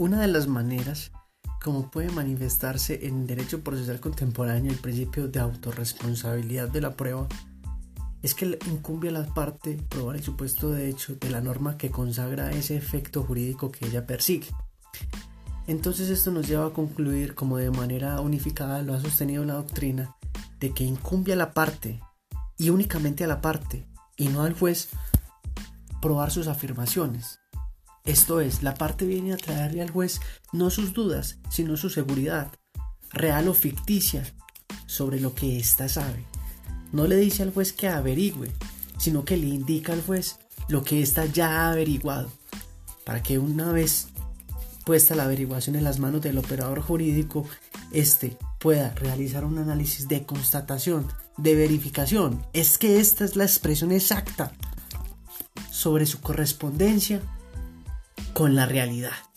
Una de las maneras como puede manifestarse en derecho procesal contemporáneo el principio de autorresponsabilidad de la prueba es que incumbe a la parte probar el supuesto de hecho de la norma que consagra ese efecto jurídico que ella persigue. Entonces esto nos lleva a concluir, como de manera unificada lo ha sostenido la doctrina, de que incumbe a la parte y únicamente a la parte y no al juez probar sus afirmaciones. Esto es, la parte viene a traerle al juez no sus dudas, sino su seguridad, real o ficticia, sobre lo que ésta sabe. No le dice al juez que averigüe, sino que le indica al juez lo que ésta ya ha averiguado, para que una vez puesta la averiguación en las manos del operador jurídico, éste pueda realizar un análisis de constatación, de verificación. Es que esta es la expresión exacta sobre su correspondencia con la realidad.